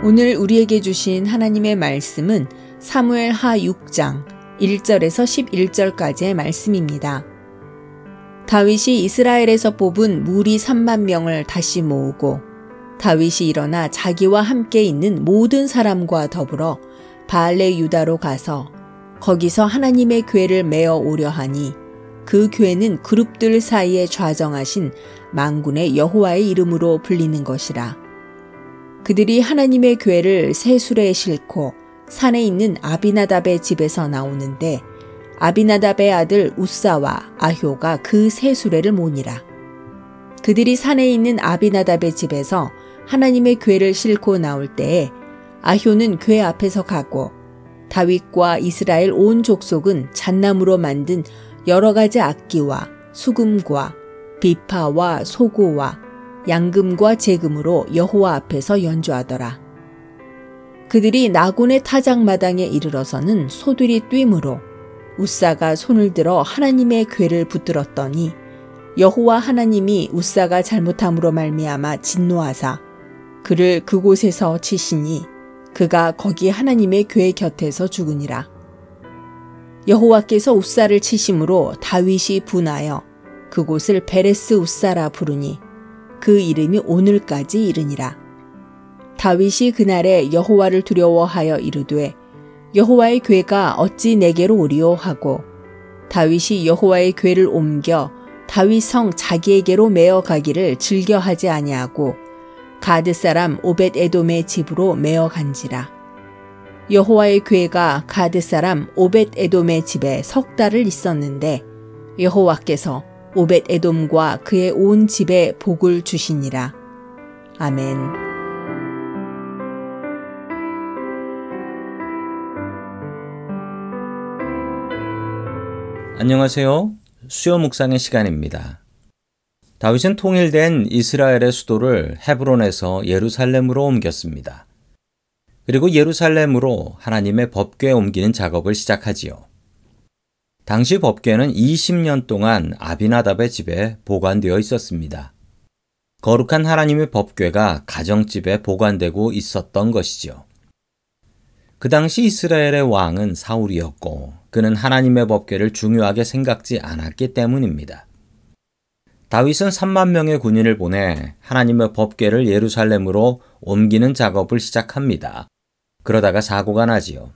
오늘 우리에게 주신 하나님의 말씀은 사무엘 하 6장 1절에서 11절까지의 말씀입니다. 다윗이 이스라엘에서 뽑은 무리 3만 명을 다시 모으고 다윗이 일어나 자기와 함께 있는 모든 사람과 더불어 바알레 유다로 가서 거기서 하나님의 괴를 메어 오려 하니 그 괴는 그룹들 사이에 좌정하신 망군의 여호와의 이름으로 불리는 것이라. 그들이 하나님의 괴를 새술에 싣고 산에 있는 아비나답의 집에서 나오는데 아비나답의 아들 우사와 아효가 그 새수레를 모니라. 그들이 산에 있는 아비나답의 집에서 하나님의 괴를 싣고 나올 때에 아효는 괴 앞에서 가고 다윗과 이스라엘 온 족속은 잣나무로 만든 여러 가지 악기와 수금과 비파와 소고와 양금과 재금으로 여호와 앞에서 연주하더라. 그들이 나곤의 타작마당에 이르러서는 소들이 뛰므로 우사가 손을 들어 하나님의 괴를 붙들었더니 여호와 하나님이 우사가 잘못함으로 말미암아 진노하사 그를 그곳에서 치시니 그가 거기 하나님의 괴 곁에서 죽으니라. 여호와께서 우사를 치심으로 다윗이 분하여 그곳을 베레스 우사라 부르니 그 이름이 오늘까지 이르니라. 다윗이 그날에 여호와를 두려워하여 이르되 여호와의 궤가 어찌 내게로 오리오 하고 다윗이 여호와의 궤를 옮겨 다윗 성 자기에게로 메어 가기를 즐겨하지 아니하고 가드 사람 오벧에돔의 집으로 메어 간지라. 여호와의 괴가 가드 사람 오벳 에돔의 집에 석 달을 있었는데 여호와께서 오벳 에돔과 그의 온 집에 복을 주시니라. 아멘. 안녕하세요. 수요 묵상의 시간입니다. 다윗은 통일된 이스라엘의 수도를 헤브론에서 예루살렘으로 옮겼습니다. 그리고 예루살렘으로 하나님의 법궤 옮기는 작업을 시작하지요. 당시 법궤는 20년 동안 아비나답의 집에 보관되어 있었습니다. 거룩한 하나님의 법궤가 가정집에 보관되고 있었던 것이죠. 그 당시 이스라엘의 왕은 사울이었고 그는 하나님의 법궤를 중요하게 생각지 않았기 때문입니다. 다윗은 3만 명의 군인을 보내 하나님의 법궤를 예루살렘으로 옮기는 작업을 시작합니다. 그러다가 사고가 나지요.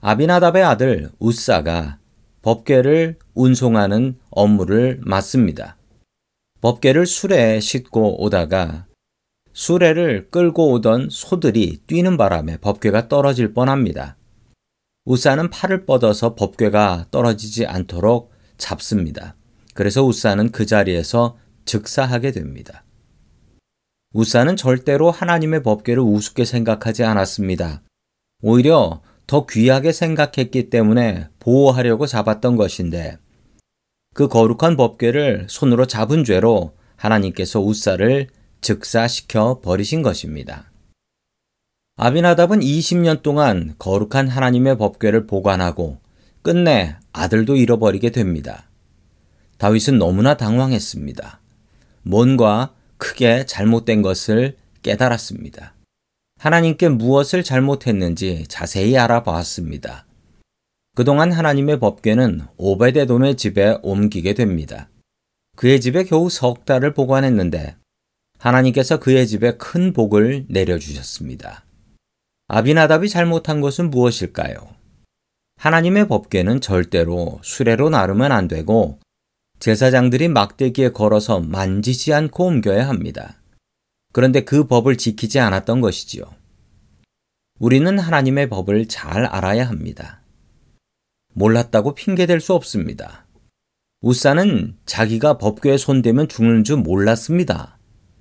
아비나답의 아들 우사가 법계를 운송하는 업무를 맡습니다. 법계를 수레에 싣고 오다가 수레를 끌고 오던 소들이 뛰는 바람에 법궤가 떨어질 뻔합니다. 우사는 팔을 뻗어서 법궤가 떨어지지 않도록 잡습니다. 그래서 우사는 그 자리에서 즉사하게 됩니다. 우사는 절대로 하나님의 법궤를 우습게 생각하지 않았습니다. 오히려 더 귀하게 생각했기 때문에 보호하려고 잡았던 것인데 그 거룩한 법궤를 손으로 잡은 죄로 하나님께서 우사를 즉사시켜 버리신 것입니다. 아비나답은 20년 동안 거룩한 하나님의 법궤를 보관하고 끝내 아들도 잃어버리게 됩니다. 다윗은 너무나 당황했습니다. 뭔가 크게 잘못된 것을 깨달았습니다. 하나님께 무엇을 잘못했는지 자세히 알아보았습니다. 그동안 하나님의 법궤는 오베데돔의 집에 옮기게 됩니다. 그의 집에 겨우 석 달을 보관했는데 하나님께서 그의 집에 큰 복을 내려주셨습니다. 아비나답이 잘못한 것은 무엇일까요? 하나님의 법궤는 절대로 수레로 나르면 안 되고 제사장들이 막대기에 걸어서 만지지 않고 옮겨야 합니다. 그런데 그 법을 지키지 않았던 것이지요. 우리는 하나님의 법을 잘 알아야 합니다. 몰랐다고 핑계댈 수 없습니다. 우사는 자기가 법궤에 손대면 죽는 줄 몰랐습니다.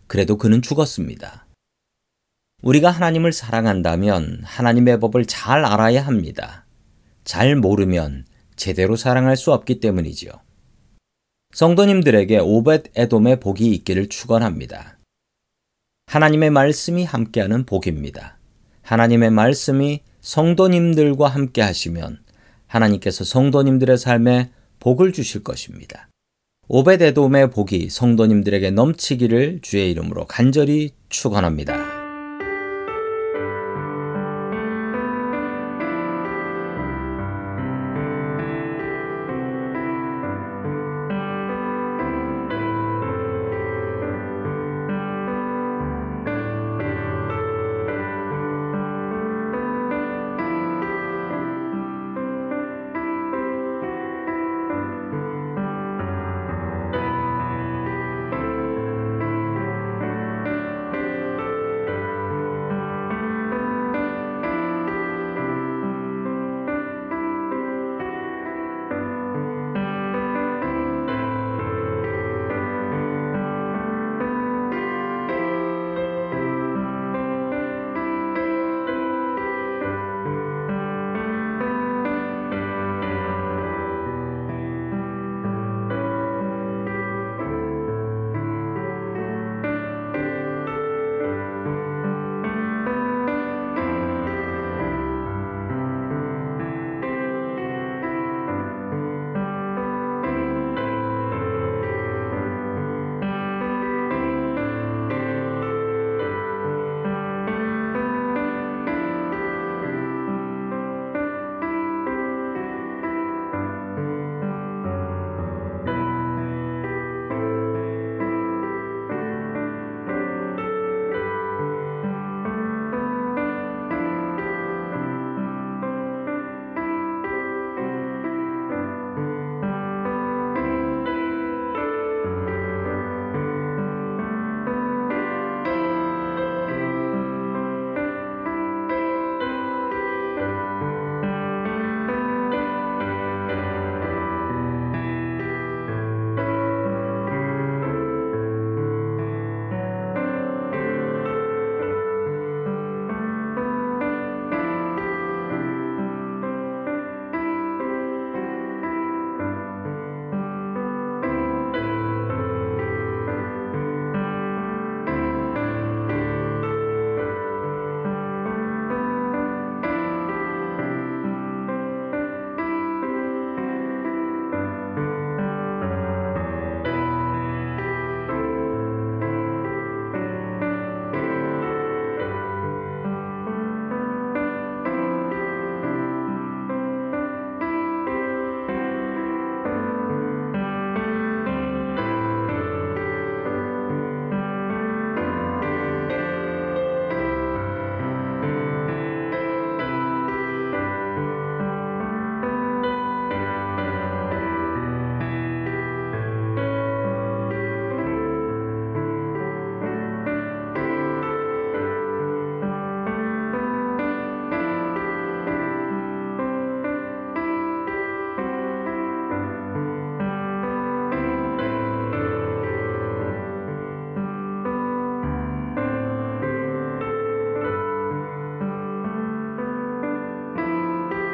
그래도 그는 죽었습니다. 우리가 하나님을 사랑한다면 하나님의 법을 잘 알아야 합니다. 잘 모르면 제대로 사랑할 수 없기 때문이지요. 성도님들에게 오벳 에돔의 복이 있기를 축원합니다. 하나님의 말씀이 함께하는 복입니다. 하나님의 말씀이 성도님들과 함께 하시면 하나님께서 성도님들의 삶에 복을 주실 것입니다. 오베데돔의 복이 성도님들에게 넘치기를 주의 이름으로 간절히 축원합니다.